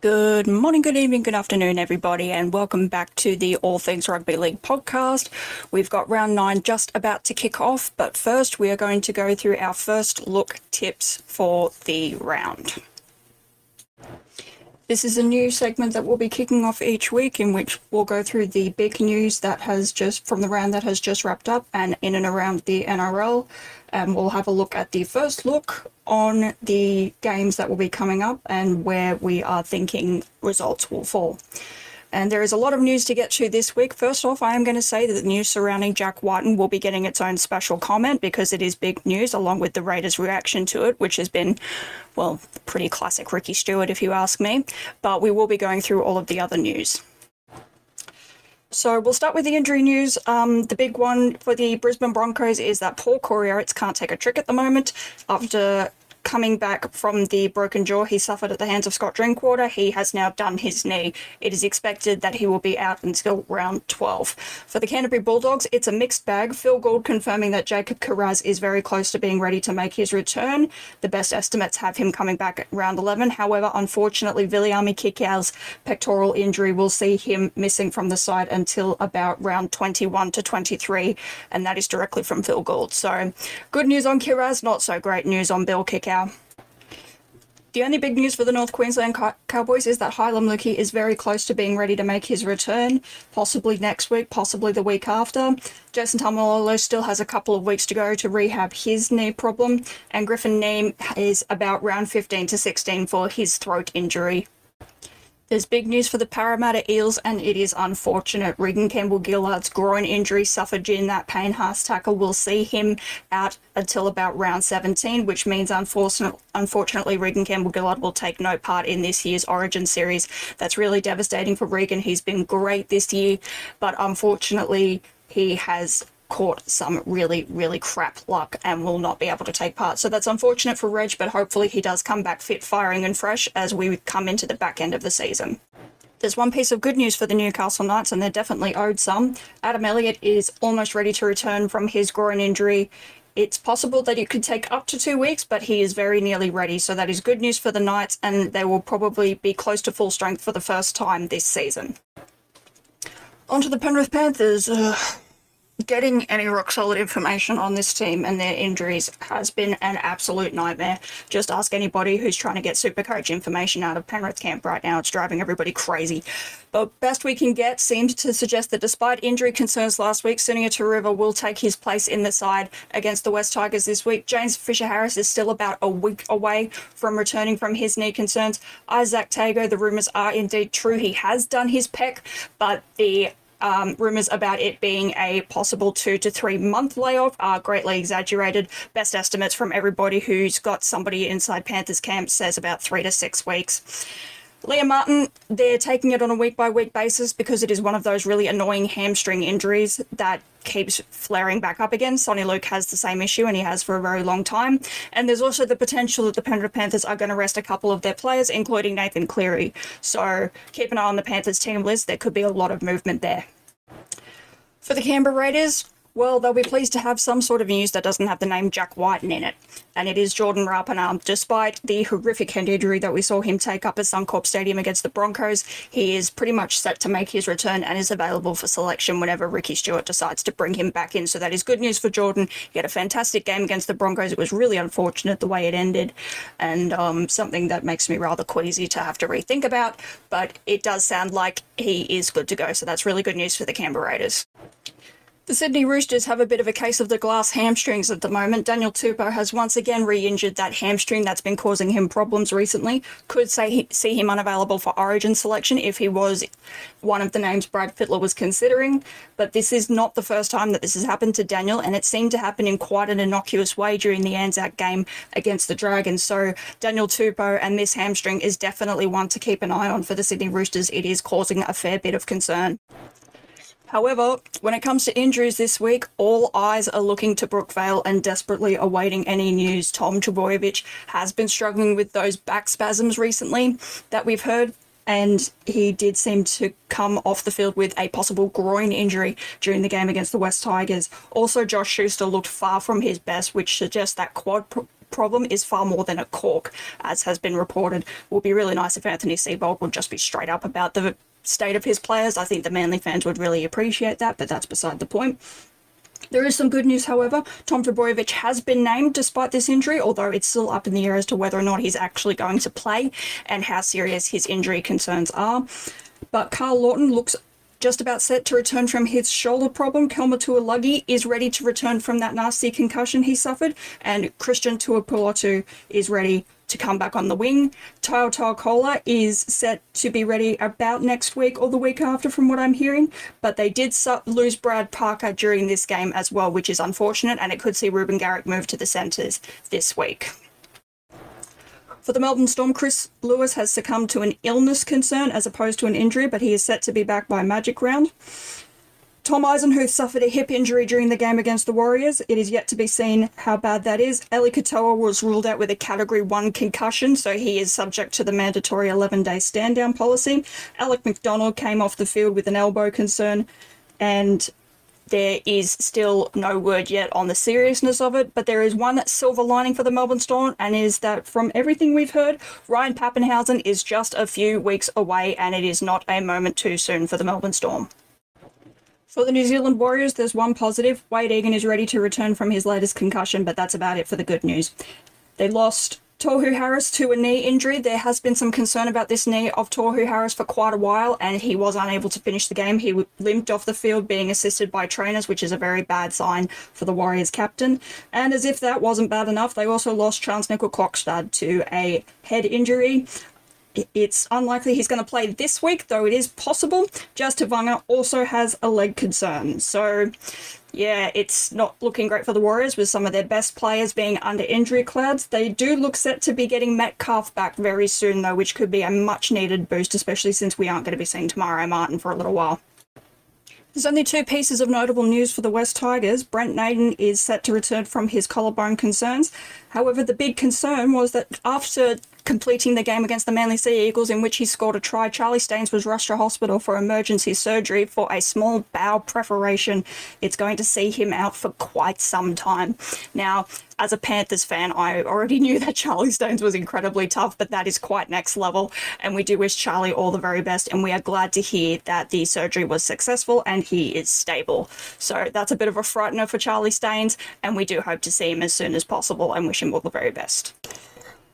Good morning, good evening, good afternoon, everybody, and welcome back to the All Things Rugby League podcast. We've got round nine just about to kick off, but first we are going to go through our first look tips for the round. This is a new segment that we'll be kicking off each week in which we'll go through the big news that has just from the round that has just wrapped up and in and around the NRL. And um, we'll have a look at the first look on the games that will be coming up and where we are thinking results will fall. And there is a lot of news to get to this week. First off, I am going to say that the news surrounding Jack Wighton will be getting its own special comment because it is big news, along with the Raiders' reaction to it, which has been, well, pretty classic Ricky Stewart, if you ask me. But we will be going through all of the other news. So we'll start with the injury news. Um, the big one for the Brisbane Broncos is that Paul Courier can't take a trick at the moment after coming back from the broken jaw he suffered at the hands of Scott Drinkwater, he has now done his knee. It is expected that he will be out until round 12. For the Canterbury Bulldogs, it's a mixed bag. Phil Gould confirming that Jacob Kiraz is very close to being ready to make his return. The best estimates have him coming back at round 11. However, unfortunately, Viliami Kikau's pectoral injury will see him missing from the side until about round 21 to 23, and that is directly from Phil Gould. So, good news on Kiraz, not so great news on Bill Kikau. The only big news for the North Queensland Cowboys is that Heilum Luki is very close to being ready to make his return, possibly next week, possibly the week after. Jason Taumalolo still has a couple of weeks to go to rehab his knee problem, and Griffin Neame is about round 15 to 16 for his throat injury. There's big news for the Parramatta Eels, and it is unfortunate. Reagan Campbell Gillard's groin injury suffered during that Payne Haas tackle will see him out until about round 17, which means unfortunately Reagan Campbell Gillard will take no part in this year's Origin series. That's really devastating for Reagan. He's been great this year, but unfortunately he has caught some really, really crap luck and will not be able to take part. So that's unfortunate for Reg, but hopefully he does come back fit, firing, and fresh as we come into the back end of the season. There's one piece of good news for the Newcastle Knights, and they're definitely owed some. Adam Elliott is almost ready to return from his groin injury. It's possible that it could take up to two weeks, but he is very nearly ready. So that is good news for the Knights, and they will probably be close to full strength for the first time this season. On to the Penrith Panthers. Uh, getting any rock solid information on this team and their injuries has been an absolute nightmare. Just ask anybody who's trying to get super coach information out of Penrith camp right now. It's driving everybody crazy. The best we can get seemed to suggest that despite injury concerns last week, Sunia Turuva will take his place in the side against the West Tigers this week. James Fisher Harris is still about a week away from returning from his knee concerns. Izack Tago, the rumours are indeed true. He has done his pec, but the um, rumours about it being a possible two to three month layoff are greatly exaggerated. Best estimates from everybody who's got somebody inside Panthers camp says about three to six weeks. Liam Martin, they're taking it on a week by week basis because it is one of those really annoying hamstring injuries that keeps flaring back up again. Soni Luke has the same issue and he has for a very long time. And there's also the potential that the Penrith Panthers are going to rest a couple of their players, including Nathan Cleary. So keep an eye on the Panthers team list. There could be a lot of movement there. For the Canberra Raiders, well, they'll be pleased to have some sort of news that doesn't have the name Jack Wighton in it. And it is Jordan Rapana. Despite the horrific head injury that we saw him take up at Suncorp Stadium against the Broncos, he is pretty much set to make his return and is available for selection whenever Ricky Stewart decides to bring him back in. So that is good news for Jordan. He had a fantastic game against the Broncos. It was really unfortunate the way it ended and um, something that makes me rather queasy to have to rethink about. But it does sound like he is good to go. So that's really good news for the Canberra Raiders. The Sydney Roosters have a bit of a case of the glass hamstrings at the moment. Daniel Tupou has once again re injured that hamstring that's been causing him problems recently. Could say see him unavailable for origin selection if he was one of the names Brad Fittler was considering. But this is not the first time that this has happened to Daniel, and it seemed to happen in quite an innocuous way during the Anzac game against the Dragons. So Daniel Tupou and this hamstring is definitely one to keep an eye on for the Sydney Roosters. It is causing a fair bit of concern. However, when it comes to injuries this week, all eyes are looking to Brookvale and desperately awaiting any news. Tom Trbojevic has been struggling with those back spasms recently that we've heard and he did seem to come off the field with a possible groin injury during the game against the West Tigers. Also, Josh Schuster looked far from his best, which suggests that quad problem is far more than a cork, as has been reported. It would be really nice if Anthony Seibold would just be straight up about the state of his players. I think the Manly fans would really appreciate that, but that's beside the point. There is some good news, however. Tom Trbojevic has been named despite this injury, although it's still up in the air as to whether or not he's actually going to play and how serious his injury concerns are. But Karl Lawton looks just about set to return from his shoulder problem. Kelma Tuilagi is ready to return from that nasty concussion he suffered, and Christian Tuipulotu is ready to come back on the wing. Tao Kola is set to be ready about next week or the week after, from what I'm hearing. But they did lose Brad Parker during this game as well, which is unfortunate, and it could see Reuben Garrick move to the centres this week. For the Melbourne Storm, Chris Lewis has succumbed to an illness concern as opposed to an injury, but he is set to be back by Magic Round. Tom Eisenhuth suffered a hip injury during the game against the Warriors. It is yet to be seen how bad that is. Eli Katoa was ruled out with a Category 1 concussion, so he is subject to the mandatory 11 day stand down policy. Alec MacDonald came off the field with an elbow concern, and there is still no word yet on the seriousness of it, but there is one silver lining for the Melbourne Storm, and is that from everything we've heard, Ryan Papenhuyzen is just a few weeks away, and it is not a moment too soon for the Melbourne Storm. For the New Zealand Warriors, there's one positive. Wayde Egan is ready to return from his latest concussion, but that's about it for the good news. They lost Tohu Harris to a knee injury. There has been some concern about this knee of Tohu Harris for quite a while, and he was unable to finish the game. He limped off the field being assisted by trainers, which is a very bad sign for the Warriors captain. And as if that wasn't bad enough, they also lost Charnze Nicoll-Klokstad to a head injury. It's unlikely he's going to play this week, though it is possible. Jazz Tevaga also has a leg concern. So yeah, it's not looking great for the Warriors with some of their best players being under injury clouds. They do look set to be getting Metcalf back very soon, though, which could be a much needed boost, especially since we aren't going to be seeing Maire Martin for a little while. There's only two pieces of notable news for the West Tigers. Brent Naden is set to return from his collarbone concerns. However, the big concern was that after completing the game against the Manly Sea Eagles, in which he scored a try. Charlie Staines was rushed to hospital for emergency surgery for a small bowel perforation. It's going to see him out for quite some time. Now, as a Panthers fan, I already knew that Charlie Staines was incredibly tough, but that is quite next level. And we do wish Charlie all the very best. And we are glad to hear that the surgery was successful and he is stable. So that's a bit of a frightener for Charlie Staines. And we do hope to see him as soon as possible and wish him all the very best.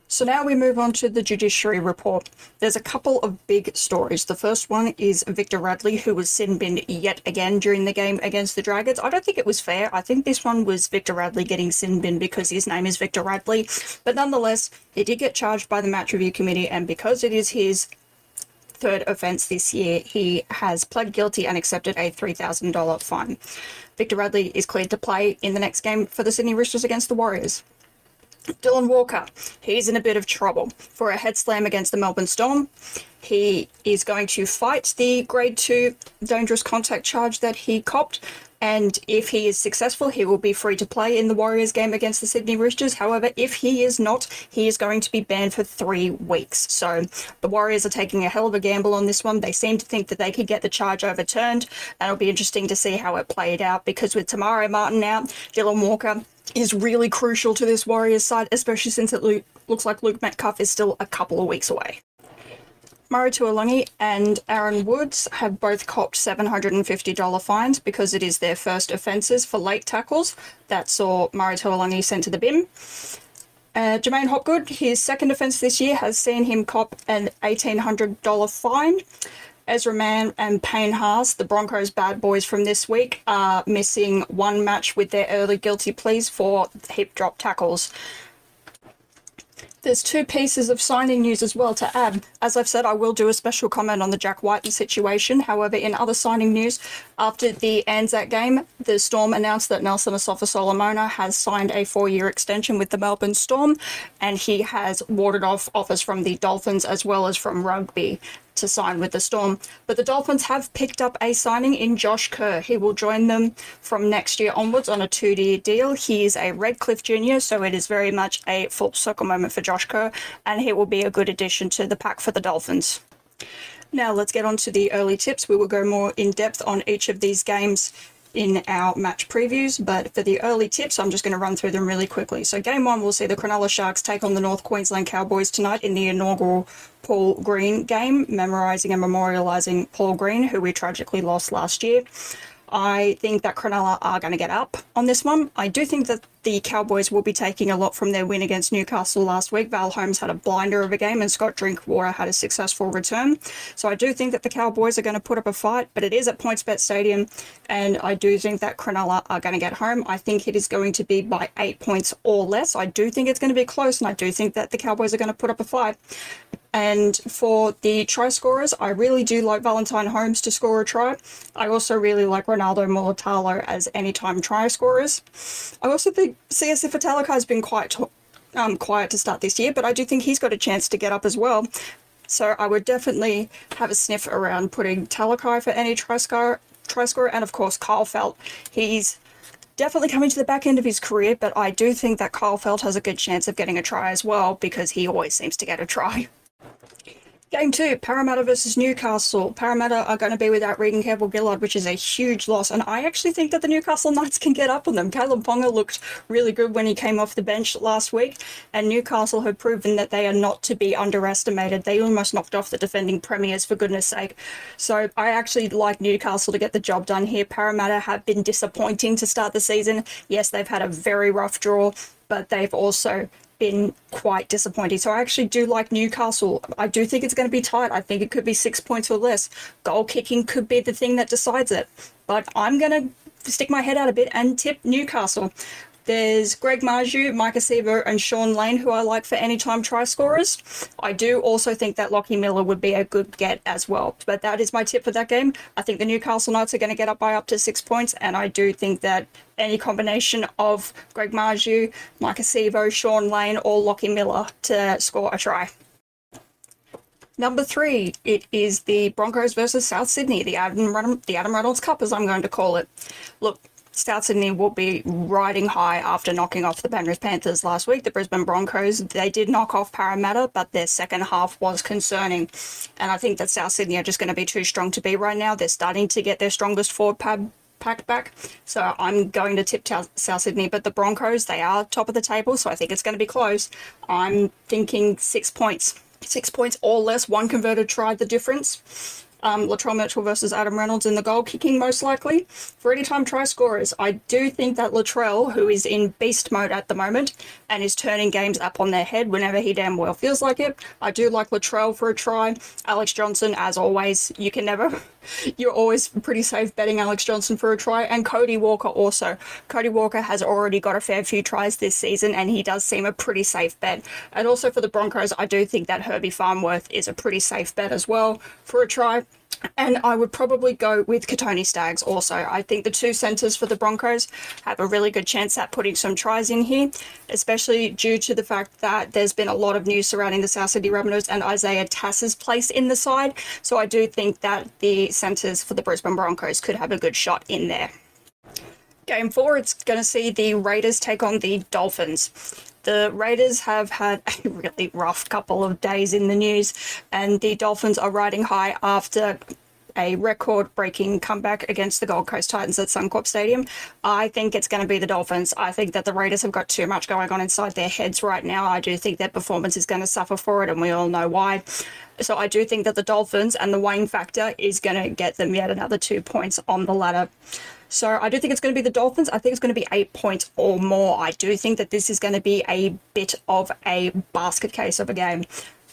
So now we move on to the judiciary report. There's a couple of big stories. The first one is Victor Radley, who was sin binned yet again during the game against the Dragons. I don't think it was fair. I think this one was Victor Radley getting sin binned because his name is Victor Radley. But nonetheless, he did get charged by the match review committee, and because it is his third offence this year, he has pled guilty and accepted a $3,000 fine. Victor Radley is cleared to play in the next game for the Sydney Roosters against the Warriors. Dylan Walker, he's in a bit of trouble for a head slam against the Melbourne Storm. He is going to fight the grade two dangerous contact charge that he copped. And if he is successful, he will be free to play in the Warriors game against the Sydney Roosters. However, if he is not, he is going to be banned for three weeks. So the Warriors are taking a hell of a gamble on this one. They seem to think that they could get the charge overturned. And it'll be interesting to see how it played out because with Te Maire Martin out, Dylan Walker is really crucial to this Warriors side, especially since it lo- looks like Luke Metcalf is still a couple of weeks away. Murray Taulagi and Aaron Woods have both copped $750 fines because it is their first offences for late tackles that saw Murray Taulagi sent to the bin. Uh, J'maine Hopgood, his second offence this year, has seen him cop an $1,800 fine. Ezra Mann and Payne Haas, the Broncos bad boys from this week, are missing one match with their early guilty pleas for hip drop tackles. There's two pieces of signing news as well to add. As I've said, I will do a special comment on the Jack Wighton situation. However, in other signing news, after the Anzac game, the Storm announced that Nelson Asofa-Solomona has signed a four-year extension with the Melbourne Storm, and he has warded off offers from the Dolphins as well as from Rugby to sign with the Storm. But the Dolphins have picked up a signing in Josh Kerr. He will join them from next year onwards on a two year deal. He is a Redcliffe junior, so it is very much a full circle moment for Josh Kerr, and he will be a good addition to the pack for the Dolphins. Now let's get on to the early tips. We will go more in depth on each of these games in our match previews, but for the early tips, I'm just going to run through them really quickly. So, game one, we'll see the Cronulla Sharks take on the North Queensland Cowboys tonight in the inaugural Paul Green game, memorising and memorialising Paul Green, who we tragically lost last year. I think that Cronulla are going to get up on this one. I do think that the Cowboys will be taking a lot from their win against Newcastle last week. Val Holmes had a blinder of a game and Scott Drinkwater had a successful return. So I do think that the Cowboys are going to put up a fight, but it is at PointsBet Stadium and I do think that Cronulla are going to get home. I think it is going to be by eight points or less. I do think it's going to be close and I do think that the Cowboys are going to put up a fight. And for the try scorers, I really do like Valentine Holmes to score a try. I also really like Ronaldo Mulitalo as anytime try scorers. I also think Siosifa Talakai has been quite um, quiet to start this year, but I do think he's got a chance to get up as well. So I would definitely have a sniff around putting Talakai for any try scorer, try scorer, and of course Kyle Feldt. He's definitely coming to the back end of his career, but I do think that Kyle Feldt has a good chance of getting a try as well because he always seems to get a try. Game two, Parramatta versus Newcastle. Parramatta are going to be without Reagan Campbell Gillard, which is a huge loss. And I actually think that the Newcastle Knights can get up on them. Kalyn Ponga looked really good when he came off the bench last week. And Newcastle have proven that they are not to be underestimated. They almost knocked off the defending premiers, for goodness sake. So I actually like Newcastle to get the job done here. Parramatta have been disappointing to start the season. Yes, they've had a very rough draw, but they've also been quite disappointing. So I actually do like Newcastle. I do think it's going to be tight. I think it could be six points or less. Goal kicking could be the thing that decides it. But I'm going to stick my head out a bit and tip Newcastle. There's Greg Marzhew, Maika Sivo, and Sean Lane, who I like for anytime try scorers. I do also think that Lockie Miller would be a good get as well. But that is my tip for that game. I think the Newcastle Knights are going to get up by up to six points, and I do think that any combination of Greg Marzhew, Maika Sivo, Sean Lane, or Lockie Miller to score a try. Number three, it is the Broncos versus South Sydney, the Adam, the Adam Reynolds Cup, as I'm going to call it. Look, South Sydney will be riding high after knocking off the Penrith Panthers last week. The Brisbane Broncos, they did knock off Parramatta, but their second half was concerning. And I think that South Sydney are just going to be too strong to be right now. They're starting to get their strongest forward pad pack back. So I'm going to tip South Sydney, but the Broncos, they are top of the table, so I think it's going to be close. I'm thinking six points. Six points or less, one converted try the difference um, Latrell Mitchell versus Adam Reynolds in the goal kicking, most likely. For anytime try scorers, I do think that Latrell, who is in beast mode at the moment and is turning games up on their head whenever he damn well feels like it, I do like Latrell for a try. Alex Johnson, as always, you can never, you're always pretty safe betting Alex Johnson for a try. And Cody Walker also. Cody Walker has already got a fair few tries this season and he does seem a pretty safe bet. And also for the Broncos, I do think that Herbie Farnworth is a pretty safe bet as well for a try. And I would probably go with Kotoni Staggs also. I think the two centres for the Broncos have a really good chance at putting some tries in here, especially due to the fact that there's been a lot of news surrounding the South Sydney Rabbitohs and Isaiah Tass's place in the side. So I do think that the centres for the Brisbane Broncos could have a good shot in there. Game four, it's going to see the Raiders take on the Dolphins. The Raiders have had a really rough couple of days in the news, and the Dolphins are riding high after a record breaking comeback against the Gold Coast Titans at Suncorp Stadium. I think it's going to be the Dolphins. I think that the Raiders have got too much going on inside their heads right now. I do think their performance is going to suffer for it, and we all know why. So I do think that the Dolphins and the Wayne factor is going to get them yet another two points on the ladder. So I do think it's going to be the Dolphins. I think it's going to be eight points or more. I do think that this is going to be a bit of a basket case of a game.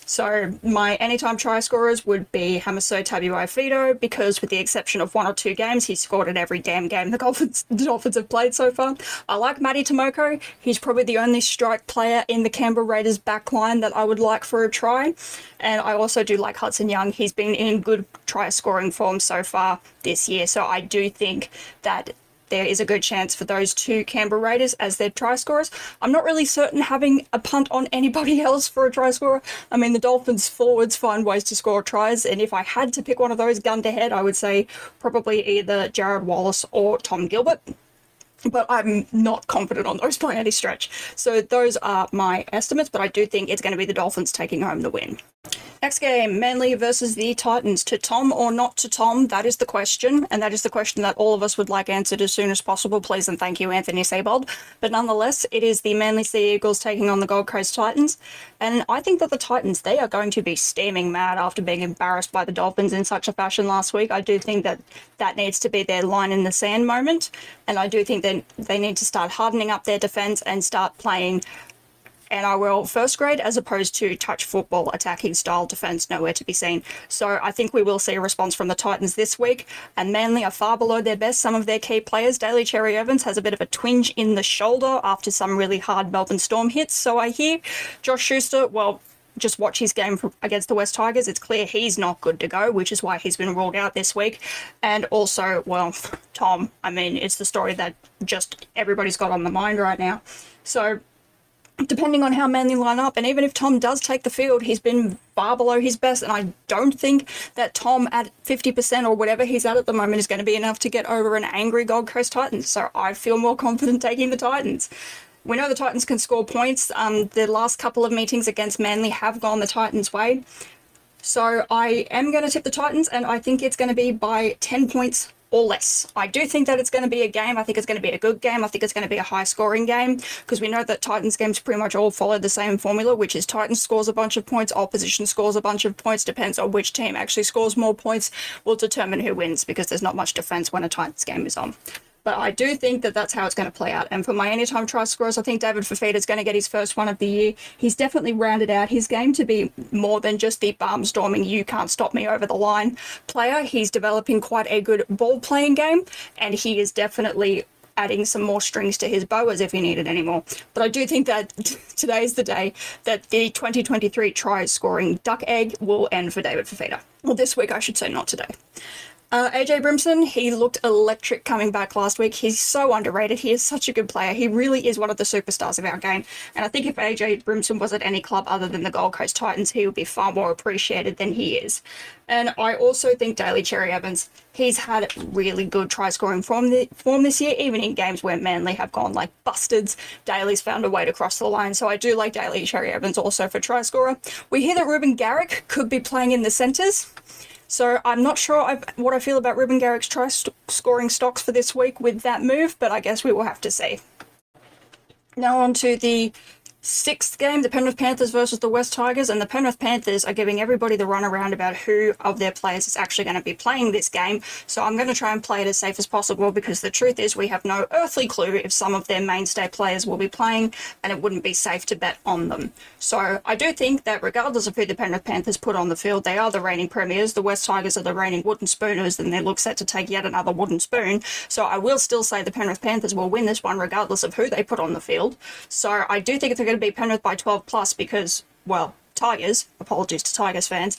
So my anytime try scorers would be Hamiso Tabuai-Fidow because with the exception of one or two games, he's scored in every damn game the Dolphins, the Dolphins have played so far. I like Matty Timoko. He's probably the only strike player in the Canberra Raiders backline that I would like for a try. And I also do like Hudson Young. He's been in good try scoring form so far this year. So I do think that there is a good chance for those two Canberra Raiders as their try scorers. I'm not really certain having a punt on anybody else for a try scorer. I mean, the Dolphins forwards find ways to score tries, and if I had to pick one of those gun to head, I would say probably either Jarrod Wallace or Tom Gilbert but I'm not confident on those by any stretch. So those are my estimates, but I do think it's going to be the Dolphins taking home the win. Next game, Manly versus the Titans. To Tom or not to Tom? That is the question, and that is the question that all of us would like answered as soon as possible. Please and thank you, Anthony Seibold. But nonetheless, it is the Manly Sea Eagles taking on the Gold Coast Titans, and I think that the Titans they are going to be steaming mad after being embarrassed by the Dolphins in such a fashion last week. I do think that that needs to be their line in the sand moment, and I do think that they need to start hardening up their defense and start playing NRL first grade as opposed to touch football attacking style defense nowhere to be seen. So I think we will see a response from the Titans this week and Manly are far below their best. Some of their key players, Daly Cherry Evans has a bit of a twinge in the shoulder after some really hard Melbourne Storm hits. So I hear Josh Schuster, well, just watch his game against the West Tigers. It's clear he's not good to go, which is why he's been ruled out this week. And also, well, Tom, I mean, it's the story that just everybody's got on the mind right now. So depending on how Manly line up, and even if Tom does take the field, he's been far below his best, and I don't think that Tom at 50% or whatever he's at at the moment is going to be enough to get over an angry Gold Coast Titans. So I feel more confident taking the Titans. We know the Titans can score points. Um, the last couple of meetings against Manly have gone the Titans' way. So I am going to tip the Titans, and I think it's going to be by 10 points or less. I do think that it's going to be a game. I think it's going to be a good game. I think it's going to be a high scoring game because we know that Titans games pretty much all follow the same formula, which is Titans scores a bunch of points, opposition scores a bunch of points, depends on which team actually scores more points, will determine who wins because there's not much defense when a Titans game is on. But I do think that that's how it's going to play out. And for my anytime try scorers, I think David Fifita is going to get his first one of the year. He's definitely rounded out his game to be more than just the barnstorming, you can't stop me over the line player. He's developing quite a good ball playing game, and he is definitely adding some more strings to his bow as if he needed any more. But I do think that today is the day that the 2023 try scoring duck egg will end for David Fifita. Well, this week, I should say, not today. Uh, AJ Brimson, he looked electric coming back last week. He's so underrated. He is such a good player. He really is one of the superstars of our game. And I think if AJ Brimson was at any club other than the Gold Coast Titans, he would be far more appreciated than he is. And I also think Daly Cherry Evans, he's had really good try scoring form, the, form this year, even in games where Manly have gone like bustards. Daly's found a way to cross the line. So I do like Daly Cherry Evans also for try scorer. We hear that Reuben Garrick could be playing in the centres. So I'm not sure I've, what I feel about Reuben Garrick's try st- scoring stocks for this week with that move, but I guess we will have to see. Now on to the sixth game, the Penrith Panthers versus the West Tigers, and the Penrith Panthers are giving everybody the runaround about who of their players is actually going to be playing this game. So I'm going to try and play it as safe as possible because the truth is we have no earthly clue if some of their mainstay players will be playing, and it wouldn't be safe to bet on them. So I do think that regardless of who the Penrith Panthers put on the field, they are the reigning premiers. The West Tigers are the reigning wooden spooners, and they look set to take yet another wooden spoon. So I will still say the Penrith Panthers will win this one regardless of who they put on the field. So I do think it's going going to be Penrith by 12 plus because, well, Tigers. Apologies to Tigers fans.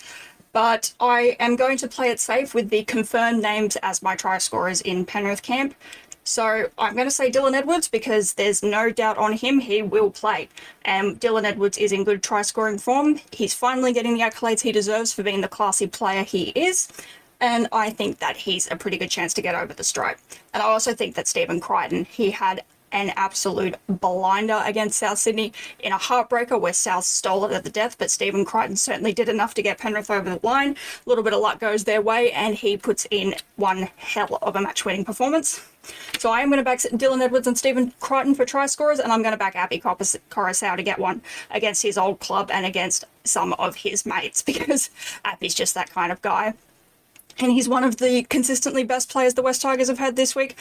But I am going to play it safe with the confirmed names as my try scorers in Penrith camp. So I'm going to say Dylan Edwards because there's no doubt on him. He will play. And Dylan Edwards is in good try scoring form. He's finally getting the accolades he deserves for being the classy player he is. And I think that he's a pretty good chance to get over the stripe. And I also think that Stephen Crichton, he had an absolute blinder against South Sydney in a heartbreaker where South stole it at the death, but Stephen Crichton certainly did enough to get Penrith over the line. A little bit of luck goes their way, and he puts in one hell of a match winning performance. So I am going to back Dylan Edwards and Stephen Crichton for try scorers, and I'm going to back Api Koroisau to get one against his old club and against some of his mates because Api's just that kind of guy. And he's one of the consistently best players the West Tigers have had this week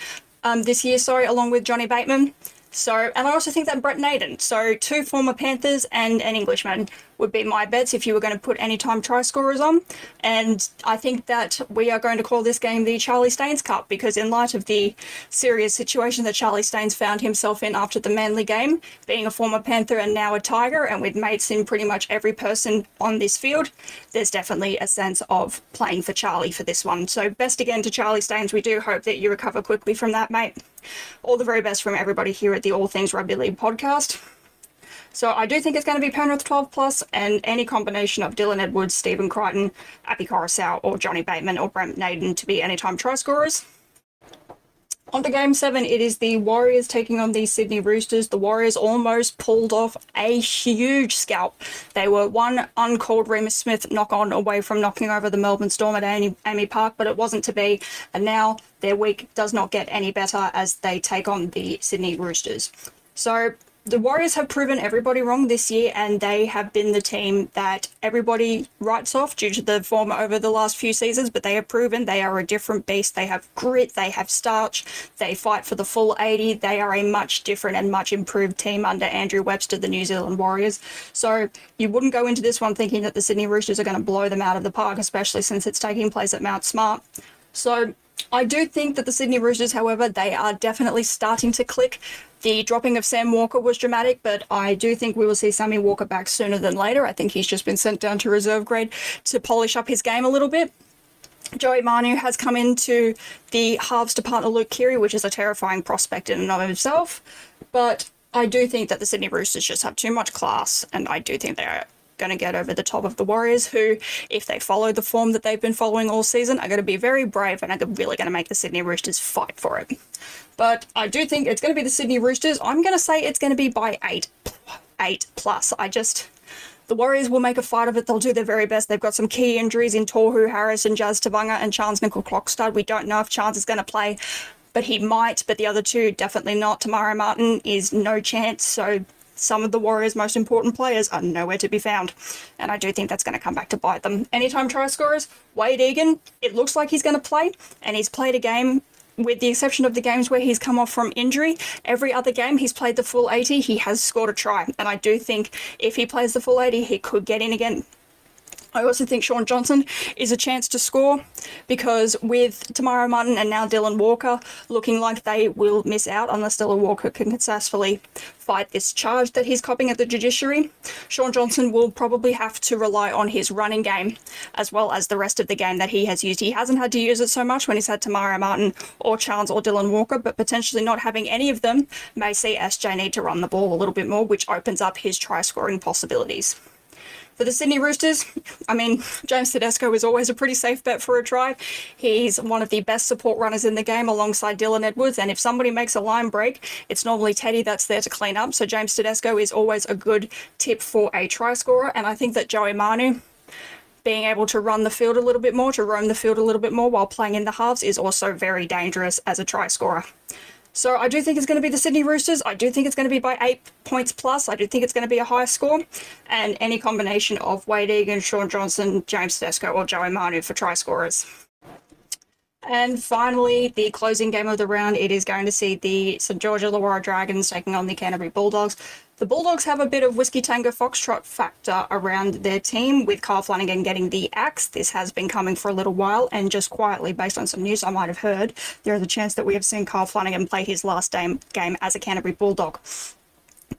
um, this year, sorry, along with Johnny Bateman. So, and I also think that Brent Naden, so two former Panthers and an Englishman, would be my bets if you were going to put any time try scorers on. And I think that we are going to call this game the Charlie Staines Cup because, in light of the serious situation that Charlie Staines found himself in after the Manly game, being a former Panther and now a Tiger, and with mates in pretty much every person on this field, there's definitely a sense of playing for Charlie for this one. So, best again to Charlie Staines. We do hope that you recover quickly from that, mate. All the very best from everybody here at the All Things Rugby League podcast. So I do think it's going to be Penrith 12 plus, and any combination of Dylan Edwards, Stephen Crichton, Api Koroisau, or Johnny Bateman or Brent Naden to be anytime try scorers. On to game seven, it is the Warriors taking on the Sydney Roosters. The Warriors almost pulled off a huge scalp. They were one uncalled Remus Smith knock on away from knocking over the Melbourne Storm at AAMI Park, but it wasn't to be. And now their week does not get any better as they take on the Sydney Roosters. So the Warriors have proven everybody wrong this year, and they have been the team that everybody writes off due to the form over the last few seasons. But they have proven they are a different beast. They have grit, they have starch, they fight for the full 80. They are a much different and much improved team under Andrew Webster, the New Zealand Warriors. So you wouldn't go into this one thinking that the Sydney Roosters are going to blow them out of the park, especially since it's taking place at Mount Smart. So I do think that the Sydney Roosters, however, they are definitely starting to click. The dropping of Sam Walker was dramatic, but I do think we will see Sammy Walker back sooner than later. I think he's just been sent down to reserve grade to polish up his game a little bit. Joey Manu has come into the halves to partner Luke Keary, which is a terrifying prospect in and of himself. But I do think that the Sydney Roosters just have too much class, and I do think they are going to get over the top of the Warriors, who, if they follow the form that they've been following all season, are going to be very brave and are really going to make the Sydney Roosters fight for it. But I do think it's going to be the Sydney Roosters. I'm going to say it's going to be by eight, eight plus. I just. The Warriors will make a fight of it. They'll do their very best. They've got some key injuries in Tohu Harris and Jazz Tevaga and Charnze Nicoll-Klokstad. We don't know if Charnze is going to play, but he might. But the other two, definitely not. Te Maire Martin is no chance. So some of the Warriors' most important players are nowhere to be found. And I do think that's going to come back to bite them. Anytime try scorers, Wayde Egan, it looks like he's going to play, and he's played a game. With the exception of the games where he's come off from injury, every other game he's played the full 80, he has scored a try. And I do think if he plays the full 80, he could get in again I also think Shaun Johnson is a chance to score because with Te Maire Martin and now Dylan Walker looking like they will miss out unless Dylan Walker can successfully fight this charge that he's copying at the judiciary, Shaun Johnson will probably have to rely on his running game as well as the rest of the game that he has used. He hasn't had to use it so much when he's had Te Maire Martin or Charles or Dylan Walker, but potentially not having any of them may see SJ need to run the ball a little bit more, which opens up his try scoring possibilities. For the Sydney Roosters, I mean, James Tedesco is always a pretty safe bet for a try. He's one of the best support runners in the game alongside Dylan Edwards. And if somebody makes a line break, it's normally Teddy that's there to clean up. So James Tedesco is always a good tip for a try scorer. And I think that Joey Manu, being able to run the field a little bit more, to roam the field a little bit more while playing in the halves is also very dangerous as a try scorer. So I do think it's going to be the Sydney Roosters. I do think it's going to be by eight points plus. I do think it's going to be a high score. And any combination of Wayde Egan, Shaun Johnson, James Tedesco, or Joey Manu for try scorers. And finally, the closing game of the round, it is going to see the St. George Illawarra Dragons taking on the Canterbury Bulldogs. The Bulldogs have a bit of Whiskey Tango Foxtrot factor around their team, with Kyle Flanagan getting the axe. This has been coming for a little while, and just quietly, based on some news I might have heard, there is a chance that we have seen Kyle Flanagan play his last game as a Canterbury Bulldog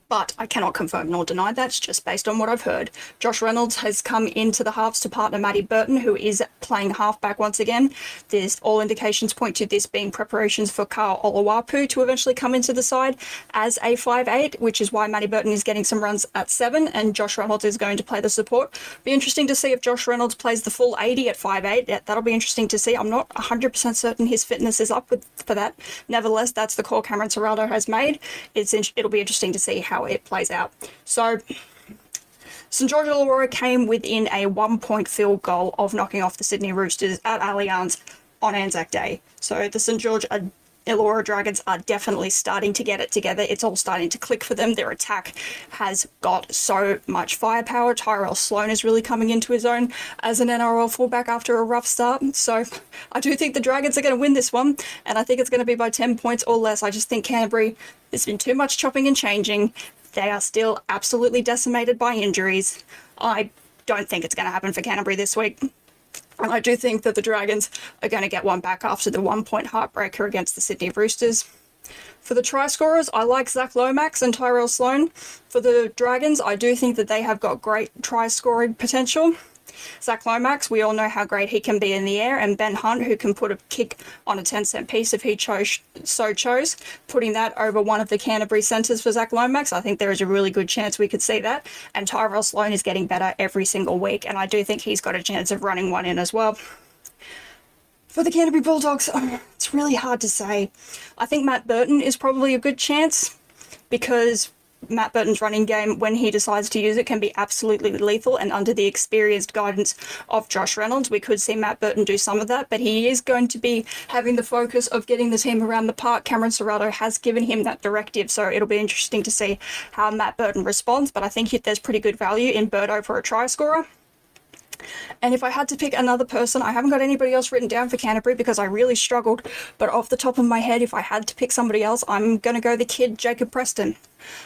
but I cannot confirm nor deny that, just based on what I've heard. Josh Reynolds has come into the halves to partner Matty Burton, who is playing halfback once again. There's all indications point to this being preparations for Karl Oloapu to eventually come into the side as a 5'8, which is why Matty Burton is getting some runs at 7, and Josh Reynolds is going to play the support. Be interesting to see if Josh Reynolds plays the full 80 at 5'8. That'll be interesting to see. I'm not 100% certain his fitness is up with, for that. Nevertheless, that's the call Cameron Ciraldo has made. It's It'll be interesting to see how it plays out. So St George Illawarra came within a one point field goal of knocking off the Sydney Roosters at Allianz on Anzac Day. So the St George Illawarra Dragons are definitely starting to get it together. It's all starting to click for them. Their attack has got so much firepower. Tyrell Sloan is really coming into his own as an NRL fullback after a rough start. So I do think the Dragons are going to win this one, and I think it's going to be by 10 points or less. I just think Canterbury, there's been too much chopping and changing. They are still absolutely decimated by injuries. I don't think it's going to happen for Canterbury this week. And I do think that the Dragons are going to get one back after the one point heartbreaker against the Sydney Roosters. For the try scorers, I like Zac Lomax and Tyrell Sloan. For the Dragons, I do think that they have got great try scoring potential. Zac Lomax, we all know how great he can be in the air, and Ben Hunt, who can put a kick on a 10 cent piece if he chose, so chose, putting that over one of the Canterbury centres for Zac Lomax. I think there is a really good chance we could see that. And Tyrell Sloan is getting better every single week, and I do think he's got a chance of running one in as well. For the Canterbury Bulldogs, oh, it's really hard to say. I think Matt Burton is probably a good chance because Matt Burton's running game, when he decides to use it, can be absolutely lethal. And under the experienced guidance of Josh Reynolds, we could see Matt Burton do some of that. But he is going to be having the focus of getting the team around the park. Cameron Ciraldo has given him that directive, so it'll be interesting to see how Matt Burton responds. But I think there's pretty good value in Burdo for a try scorer. And if I had to pick another person, I haven't got anybody else written down for Canterbury because I really struggled. But off the top of my head, if I had to pick somebody else, I'm going to go the kid, Jacob Preston.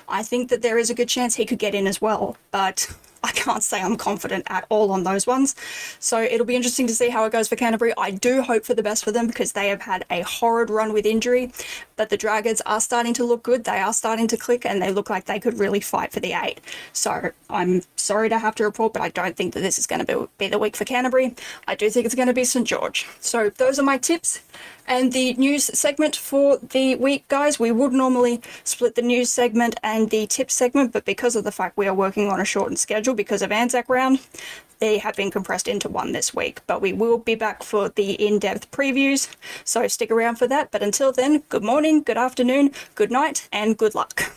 I think that there is a good chance he could get in as well. But I can't say I'm confident at all on those ones. So it'll be interesting to see how it goes for Canterbury. I do hope for the best for them because they have had a horrid run with injury, but the Dragons are starting to look good. They are starting to click and they look like they could really fight for the eight. So I'm sorry to have to report, but I don't think that this is going to be the week for Canterbury. I do think it's going to be St George. So those are my tips and the news segment for the week, guys. We would normally split the news segment and the tips segment, but because of the fact we are working on a shortened schedule because of Anzac round, they have been compressed into one this week. But we will be back for the in depth previews, so stick around for that. But until then, good morning, good afternoon, good night, and good luck.